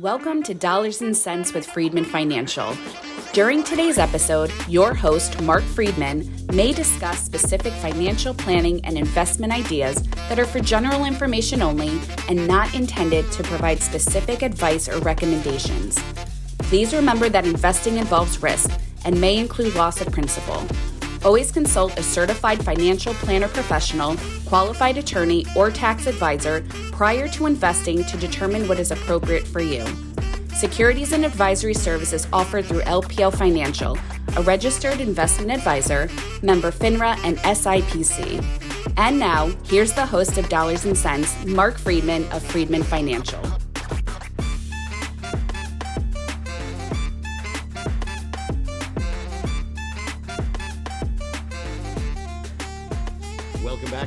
Welcome to Dollars and Sense with Freedman Financial. During today's episode, your host, Marc Freedman, may discuss specific financial planning and investment ideas that are for general information only and not intended to provide specific advice or recommendations. Please remember that investing involves risk and may include loss of principal. Always consult a certified financial planner professional, qualified attorney, or tax advisor prior to investing to determine what is appropriate for you. Securities and advisory services offered through LPL Financial, a registered investment advisor, member FINRA and SIPC. And now, here's the host of Dollars and Sense, Marc Freedman of Freedman Financial.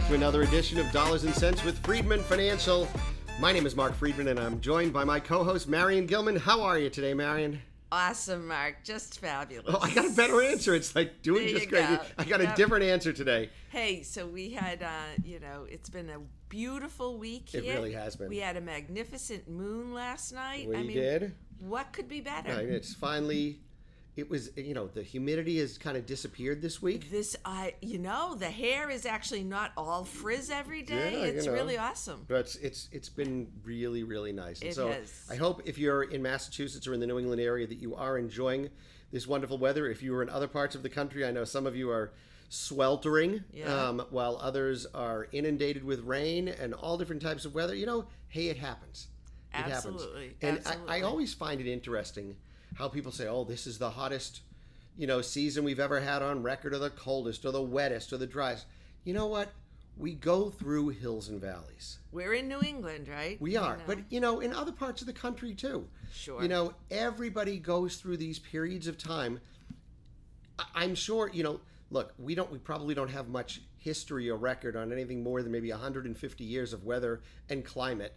To another edition of Dollars and Sense with Freedman Financial. My name is Marc Freedman, and I'm joined by my co-host Marion Gilman. How are you today, Marion? Awesome, Marc. Just fabulous. Oh, I got a better answer. It's like doing There just great. go. I got a different answer today. Hey, so we had, uh, you know, it's been a beautiful week It here. really has been. We had a magnificent moon last night. We I mean, did. What could be better? It's finally. It was, you know, the humidity has kind of disappeared this week. This, I, you know, the hair is actually not all frizz every day. Yeah, you it's know. really awesome. But it's it's it's been really really nice. And It so. I hope if you're in Massachusetts or in the New England area that you are enjoying this wonderful weather. If you are in other parts of the country, I know some of you are sweltering, Yeah. um, while others are inundated with rain and all different types of weather. You know, hey, it happens. It Absolutely, happens. And absolutely. I, I always find it interesting how people say, "Oh, this is the hottest." You know, season we've ever had on record, or the coldest, or the wettest, or the driest. You know what? We go through hills and valleys. We're in New England, right? We You are, know? but you know, in other parts of the country too. Sure. You know, everybody goes through these periods of time. I- I'm sure, you know, look, we don't, we probably don't have much history or record on anything more than maybe 150 years of weather and climate,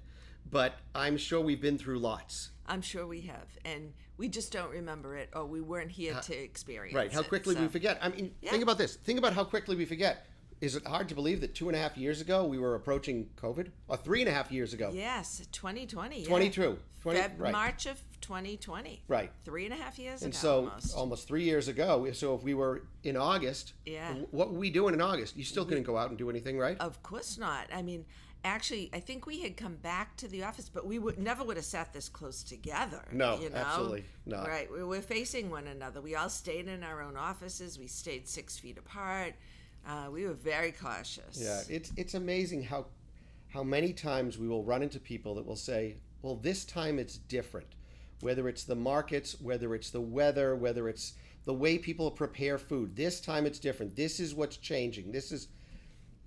but I'm sure we've been through lots. I'm sure we have. And we just don't remember it or we weren't here uh, to experience Right? How it, quickly we forget. I mean, Yeah. think about this. Think about how quickly we forget. Is it hard to believe that two and a half years ago we were approaching COVID, or three and a half years ago? Yes, 2020. yeah. 22. 20 Feb- right. March of 2020. Right. Three and a half years ago. And ago so almost. almost three years ago, so if we were in August, Yeah. what were we doing in August? You still mm-hmm. couldn't go out and do anything, right? Of course not. I mean, actually, I think we had come back to the office, but we would never would have sat this close together. No, you know? absolutely not. Right, we were facing one another. We all stayed in our own offices. We stayed six feet apart. Uh, we were very cautious. Yeah, it's it's amazing how how many times we will run into people that will say, "Well, this time it's different." Whether it's the markets, whether it's the weather, whether it's the way people prepare food, this time it's different. This is what's changing. This is,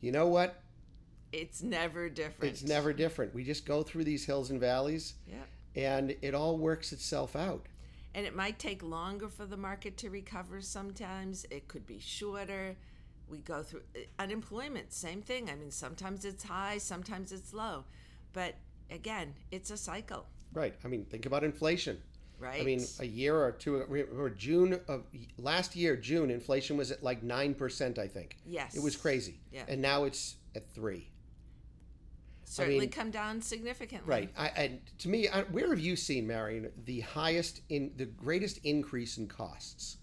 you know what? It's never different. It's never different. We just go through these hills and valleys, Yep. and it all works itself out. And it might take longer for the market to recover sometimes. It could be shorter. We go through uh, unemployment, same thing. I mean, sometimes it's high, sometimes it's low. But again, it's a cycle, Right. I mean, think about inflation. right? I mean, a year or two, or June of last year, June, inflation was at like 9%, I think. Yes. It was crazy. Yeah. And now it's at 3 certainly mean- come down significantly. Right. I, and to me, I, where have you seen, Marion, the highest, in the greatest increase in costs?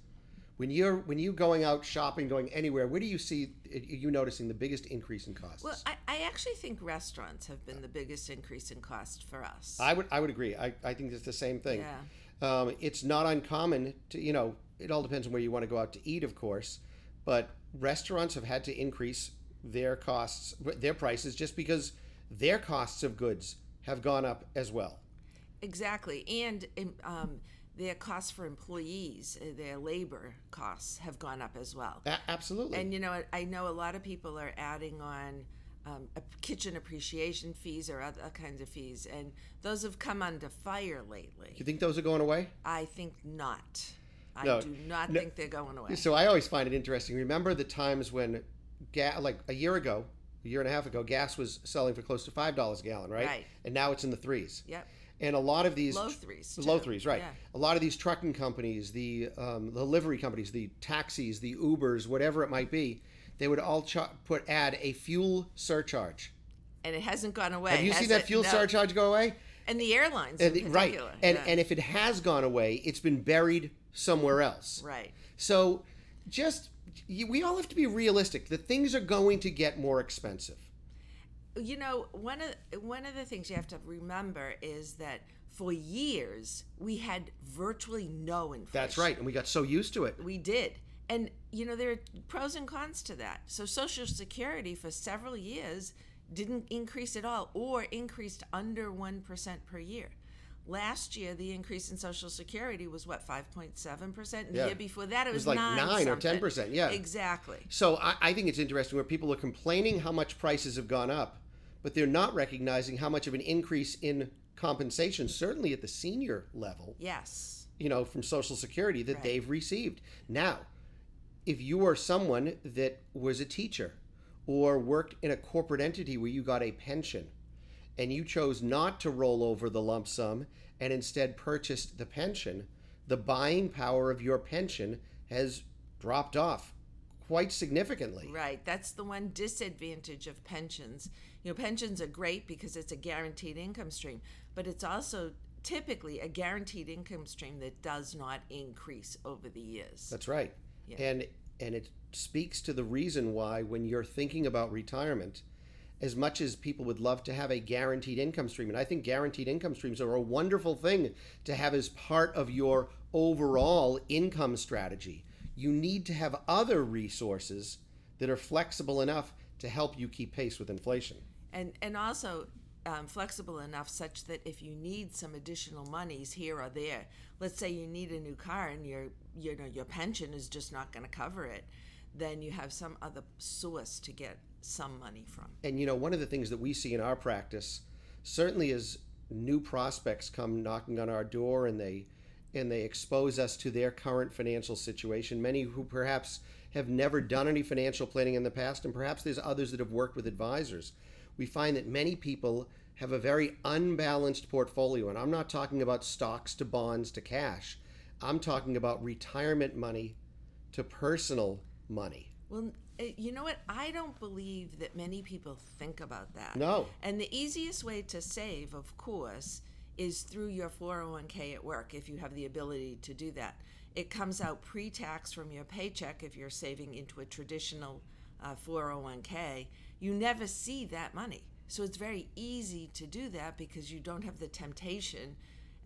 When you're when you going out shopping, going anywhere, where do you see are you noticing the biggest increase in costs? Well, I, I actually think restaurants have been the biggest increase in cost for us. I would I would agree. I, I think it's the same thing. Yeah. Um, it's not uncommon to you know it all depends on where you want to go out to eat, of course, but restaurants have had to increase their costs, their prices, just because their costs of goods have gone up as well. Exactly, and um, their costs for employees, uh, their labor costs have gone up as well. A- absolutely. And you know, I know a lot of people are adding on um, a kitchen appreciation fees or other kinds of fees, and those have come under fire lately. you think those are going away? I think not. I No, do not no. think they're going away. So I always find it interesting. Remember the times when, ga- like a year ago, a year and a half ago, gas was selling for close to five dollars a gallon, right? Right. And now it's in the threes. Yep. And a lot of these Low threes, low threes, right? Yeah. A lot of these trucking companies, the um, the livery companies, the taxis, the Ubers, whatever it might be, they would all ch- put add a fuel surcharge. And it hasn't gone away. Have you seen that it? fuel No. surcharge go away? and the airlines and the- right and yeah. and if it has gone away it's been buried somewhere else right. so just we all have to be realistic that things are going to get more expensive You know, one of one of the things you have to remember is that for years we had virtually no inflation. that's right and we got so used to it We did. And, you know, there are pros and cons to that. So, Social Security for several years didn't increase at all or increased under 1% per year. Last year, the increase in Social Security was what, 5.7%? The Yeah. year before that, it was, like 9 9 or something. 10%, yeah. Exactly. So I, I think it's interesting where people are complaining how much prices have gone up, but they're not recognizing how much of an increase in compensation, certainly at the senior level, Yes. you know, from Social Security that Right. they've received. Now, if you are someone that was a teacher or worked in a corporate entity where you got a pension and you chose not to roll over the lump sum and instead purchased the pension, the buying power of your pension has dropped off quite significantly. Right. That's the one disadvantage of pensions. You know, pensions are great because it's a guaranteed income stream, but it's also typically a guaranteed income stream that does not increase over the years. That's right. Yeah. And and it speaks to the reason why when you're thinking about retirement, as much as people would love to have a guaranteed income stream, and I think guaranteed income streams are a wonderful thing to have as part of your overall income strategy. You need to have other resources that are flexible enough to help you keep pace with inflation. and and also um, flexible enough such that if you need some additional monies here or there, let's say you need a new car and your you know your pension is just not going to cover it, then you have some other source to get some money from. And you know, one of the things that we see in our practice, certainly is new prospects come knocking on our door and they and they expose us to their current financial situation, many who perhaps have never done any financial planning in the past, and perhaps there's others that have worked with advisors. We find that many people have a very unbalanced portfolio, and I'm not talking about stocks to bonds to cash. I'm talking about retirement money to personal money. Well, you know what? I don't believe that many people think about that. No. And the easiest way to save, of course, is through your 401k at work if you have the ability to do that. It comes out pre tax from your paycheck if you're saving into a traditional uh, 401k. You never see that money. So it's very easy to do that because you don't have the temptation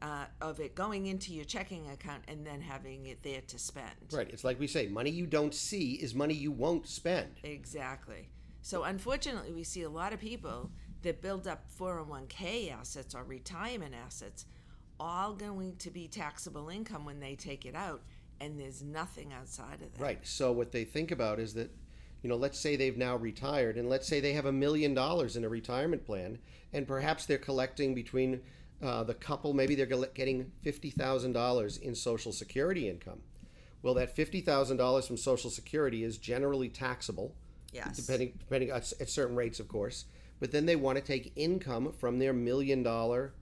uh, of it going into your checking account and then having it there to spend. Right. It's like we say, money you don't see is money you won't spend. Exactly. So unfortunately, we see a lot of people that build up 401k assets or retirement assets, all going to be taxable income when they take it out, and there's nothing outside of that. Right. So what they think about is that, you know, let's say they've now retired, and let's say they have a million dollars in a retirement plan, and perhaps they're collecting between uh, the couple, maybe they're getting fifty thousand dollars in Social Security income. Well, that fifty thousand dollars from Social Security is generally taxable, Yes. depending depending at, at certain rates, of course. But then they want to take income from their million dollar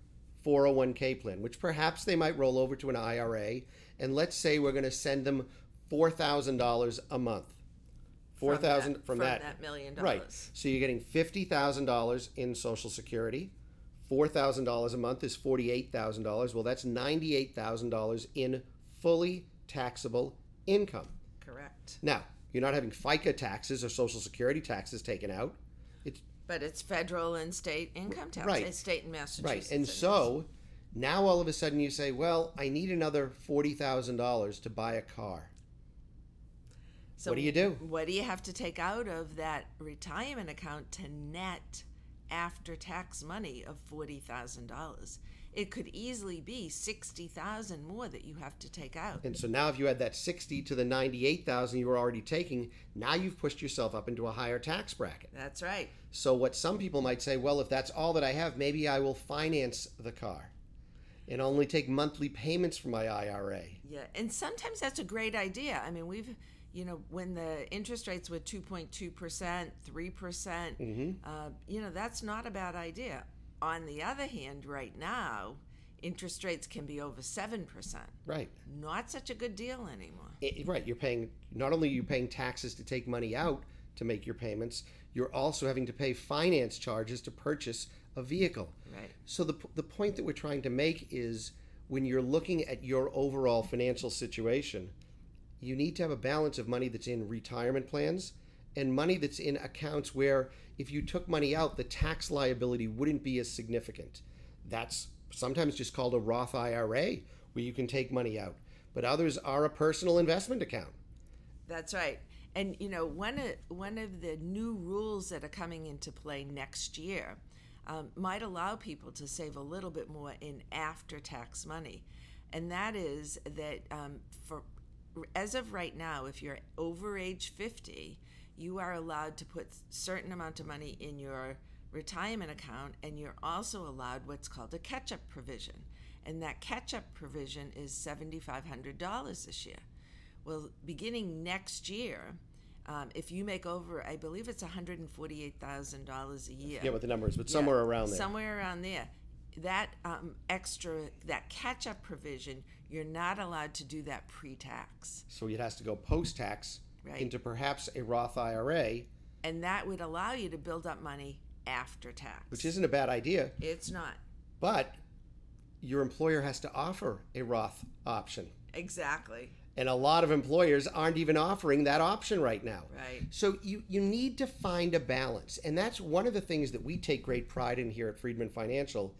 401k plan, which perhaps they might roll over to an IRA. And let's say we're going to send them four thousand dollars a month. Four thousand from, from that, that million Right. So you're getting fifty thousand dollars in Social Security. Four thousand dollars a month is forty-eight thousand dollars. Well, that's ninety-eight thousand dollars in fully taxable income. Correct. Now, you're not having FICA taxes or Social Security taxes taken out. It's But it's federal and state income tax. Right. It's state in Massachusetts. right. And so now all of a sudden you say, well, I need another $40,000 to buy a car. So what do you do? What do you have to take out of that retirement account to net after tax money of forty thousand dollars? It could easily be sixty thousand more that you have to take out. And so now if you add that 60 to the 98,000 you were already taking, now you've pushed yourself up into a higher tax bracket. That's right. So what some people might say, well, if that's all that I have, maybe I will finance the car and only take monthly payments from my IRA. Yeah, and sometimes that's a great idea. I mean, we've you know when the interest rates were two point two percent, three percent, uh, you know that's not a bad idea. On the other hand, right now, interest rates can be over seven percent. Right. Not such a good deal anymore. it- right you're paying not only are you paying taxes to take money out to make your payments you're also having to pay finance charges to purchase a vehicle. Right. So the, the point that we're trying to make is when you're looking at your overall financial situation, you need to have a balance of money that's in retirement plans and money that's in accounts where if you took money out, the tax liability wouldn't be as significant. That's sometimes just called a Roth IRA, where you can take money out, but others are a personal investment account. That's right. And you know, one of one of the new rules that are coming into play next year um, might allow people to save a little bit more in after-tax money, and that is that um, for as of right now, if you're over age 50, you are allowed to put certain amount of money in your retirement account, and you're also allowed what's called a catch-up provision, and that catch-up provision is $7,500 this year. Well, beginning next year, um, if you make over, I believe it's one hundred and forty-eight thousand dollars a year. Yeah, with the numbers, but somewhere around there. Somewhere around there. That um, extra, that catch-up provision, you're not allowed to do that pre-tax, So it has to go post-tax Right. into perhaps a Roth IRA, and that would allow you to build up money after tax. which isn't a bad idea, It's not but your employer has to offer a Roth option. exactly And a lot of employers aren't even offering that option right now. right. So you, you need to find a balance. And that's one of the things that we take great pride in here at Freedman Financial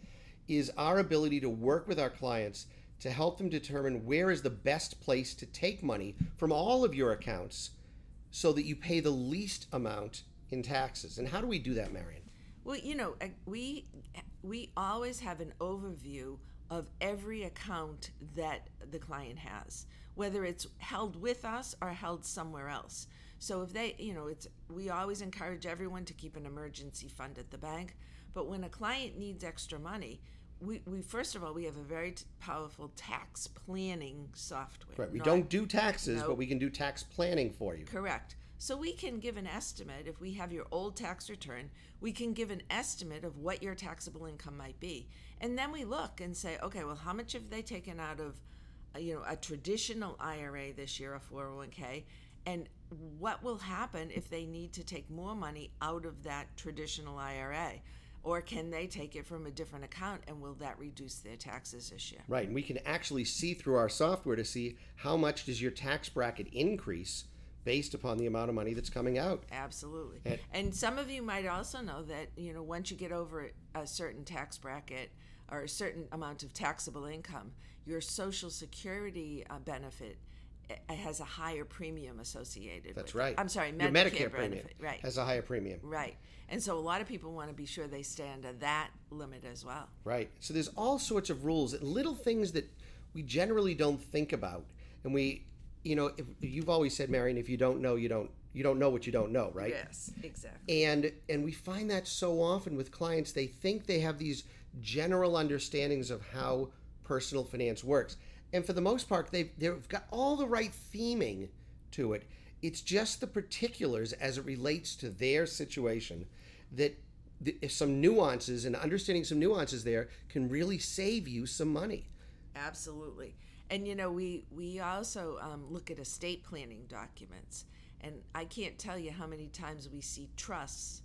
is our ability to work with our clients to help them determine where is the best place to take money from all of your accounts so that you pay the least amount in taxes. And how do we do that, Marion? Well, you know, we we always have an overview of every account that the client has, whether it's held with us or held somewhere else. So if they, you know, it's we always encourage everyone to keep an emergency fund at the bank. But when a client needs extra money, we, we first of all we have a very t- powerful tax planning software. Right. We Not- don't do taxes, No. but we can do tax planning for you. Correct. So we can give an estimate if we have your old tax return, we can give an estimate of what your taxable income might be. And then we look and say, okay, well how much have they taken out of uh, you know, a traditional IRA this year, a 401k, and what will happen if they need to take more money out of that traditional IRA? Or can they take it from a different account and will that reduce their taxes this year? Right, and we can actually see through our software to see how much does your tax bracket increase based upon the amount of money that's coming out. Absolutely. And- And some of you might also know that, you know, once you get over a certain tax bracket or a certain amount of taxable income, your Social Security uh, benefit has a higher premium associated That's with it. right. I'm sorry, your Medicare, Medicare premium. Right. has a higher premium. right. And so a lot of people want to be sure they stay under that limit as well. Right. So there's all sorts of rules, little things that we generally don't think about, and we, you know, if, you've always said, Marion, if you don't know, you don't, you don't know what you don't know, right? Yes, exactly. And and we find that so often with clients, they think they have these general understandings of how personal finance works, and for the most part, they've they've got all the right theming to it. It's just the particulars as it relates to their situation that some nuances and understanding some nuances there can really save you some money. Absolutely. And you know, we we also um, look at estate planning documents, and I can't tell you how many times we see trusts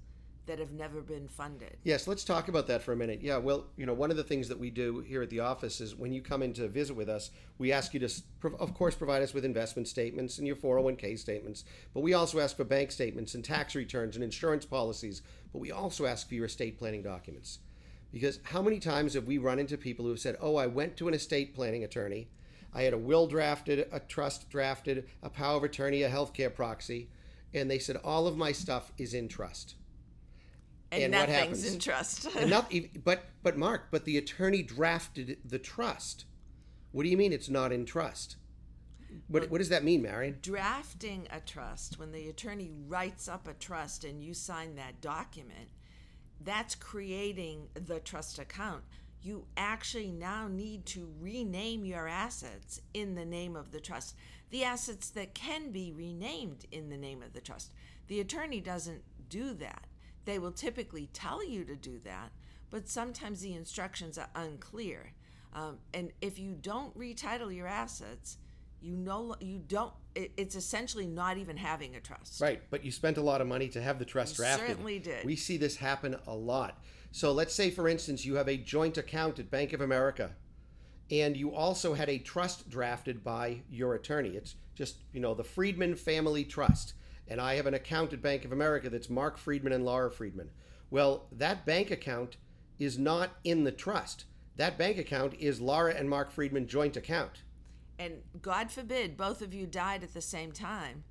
that have never been funded. Yes, let's talk about that for a minute. Yeah, well, you know, one of the things that we do here at the office is when you come in to visit with us, we ask you to, of course, provide us with investment statements and your 401k statements, but we also ask for bank statements and tax returns and insurance policies, but we also ask for your estate planning documents. Because how many times have we run into people who have said, oh, I went to an estate planning attorney, I had a will drafted, a trust drafted, a power of attorney, a healthcare proxy, and they said, all of my stuff is in trust. And, And what nothing's happens? in trust. And not, but but Marc, but the attorney drafted the trust. What do you mean it's not in trust? What what does that mean, Marion? Drafting a trust, when the attorney writes up a trust and you sign that document, that's creating the trust account. You actually now need to rename your assets in the name of the trust. The assets that can be renamed in the name of the trust. The attorney doesn't do that. They will typically tell you to do that, but sometimes the instructions are unclear. Um, and if you don't retitle your assets, you know you don't. It, it's essentially not even having a trust. Right, but you spent a lot of money to have the trust You drafted. certainly did. We see this happen a lot. So let's say, for instance, you have a joint account at Bank of America, and you also had a trust drafted by your attorney. It's just you know the Freedman Family Trust, and I have an account at Bank of America that's Marc Freedman and Laura Freedman. Well, that bank account is not in the trust. That bank account is Laura and Marc Freedman joint account. And God forbid both of you died at the same time.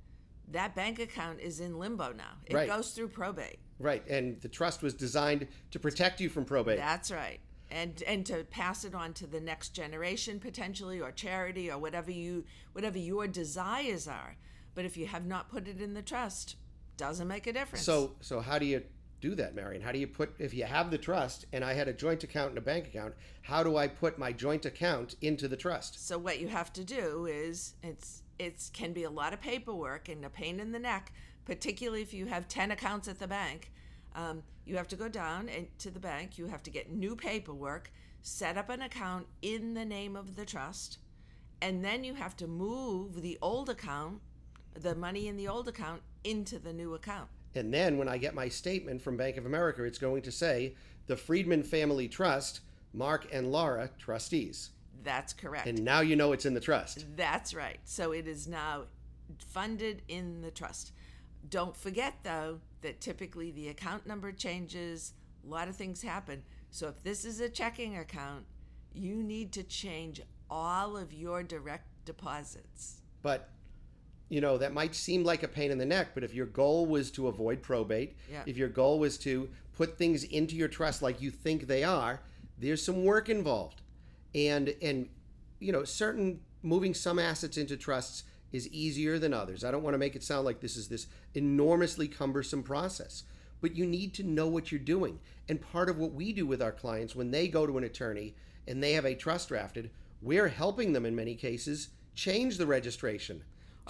That bank account is in limbo now. It Right. goes through probate. Right, and the trust was designed to protect you from probate. That's right. And and to pass it on to the next generation potentially or charity or whatever you whatever your desires are. But if you have not put it in the trust, doesn't make a difference. So so how do you do that, Marion? How do you put if you have the trust and I had a joint account and a bank account, how do I put my joint account into the trust? So what you have to do is it's it's can be a lot of paperwork and a pain in the neck, particularly if you have ten accounts at the bank. Um, you have to go down and to the bank. You have to get new paperwork, set up an account in the name of the trust, and then you have to move the old account, the money in the old account, into the new account. And then when I get my statement from Bank of America, it's going to say the Freedman Family Trust, Marc and Laura, trustees. That's correct. And now you know it's in the trust. That's right. So it is now funded in the trust. Don't forget, though, that typically the account number changes, a lot of things happen. So if this is a checking account, you need to change all of your direct deposits. But you know, that might seem like a pain in the neck, but if your goal was to avoid probate, Yeah. if your goal was to put things into your trust like you think they are, there's some work involved. And and you know, certain moving some assets into trusts is easier than others. I don't want to make it sound like this is this enormously cumbersome process, but you need to know what you're doing. And part of what we do with our clients when they go to an attorney and they have a trust drafted, we're helping them in many cases change the registration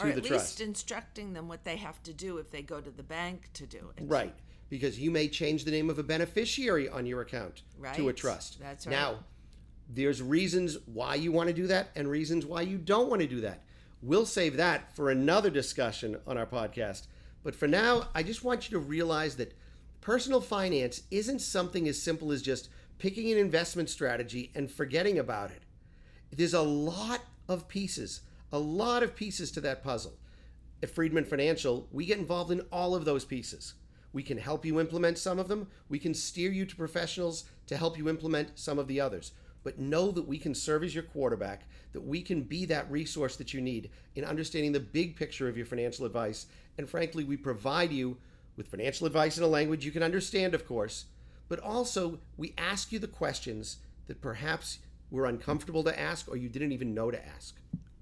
or the at trust. least instructing them what they have to do if they go to the bank to do it. Right. Because you may change the name of a beneficiary on your account to a trust. That's right. Now, there's reasons why you want to do that and reasons why you don't want to do that. We'll save that for another discussion on our podcast. But for now, I just want you to realize that personal finance isn't something as simple as just picking an investment strategy and forgetting about it. There's a lot of pieces, a lot of pieces to that puzzle. At Freedman Financial, we get involved in all of those pieces. We can help you implement some of them. We can steer you to professionals to help you implement some of the others. But know that we can serve as your quarterback, that we can be that resource that you need in understanding the big picture of your financial advice. And frankly, we provide you with financial advice in a language you can understand, of course, but also we ask you the questions that perhaps were uncomfortable to ask or you didn't even know to ask.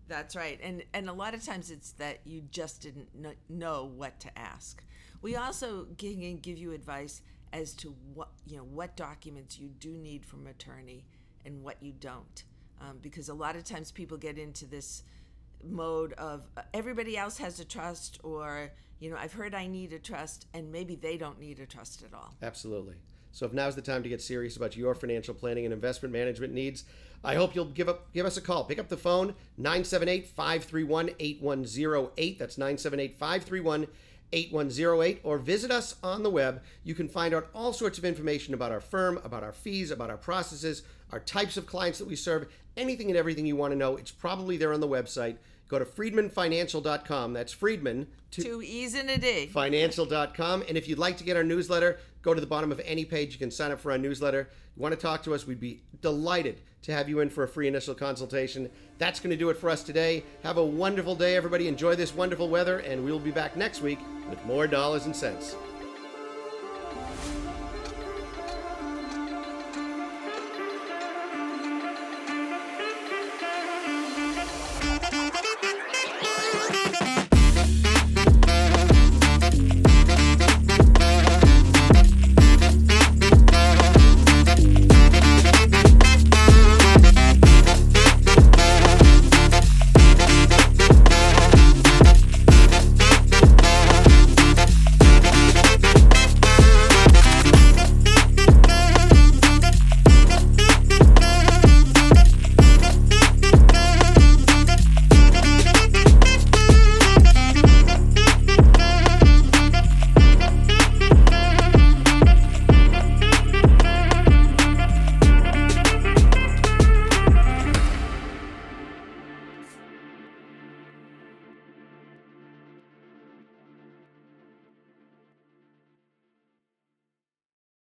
That's right, and and a lot of times it's that you just didn't know what to ask. We also can give you advice as to what you know what documents you do need from attorney and what you don't, um, because a lot of times people get into this mode of uh, everybody else has a trust, or you know I've heard I need a trust, and maybe they don't need a trust at all. Absolutely. So if now's the time to get serious about your financial planning and investment management needs, I hope you'll give up give us a call. Pick up the phone 978-531-8108. That's 978-531-8108 or visit us on the web. You can find out all sorts of information about our firm, about our fees, about our processes, our types of clients that we serve, anything and everything you want to know. It's probably there on the website. Go to freedmanfinancial.com. That's Freedman to Two E's and a D. financial.com. And if you'd like to get our newsletter, go to the bottom of any page. You can sign up for our newsletter. You want to talk to us, we'd be delighted to have you in for a free initial consultation. That's going to do it for us today. Have a wonderful day, everybody. Enjoy this wonderful weather, and we'll be back next week with more dollars and cents.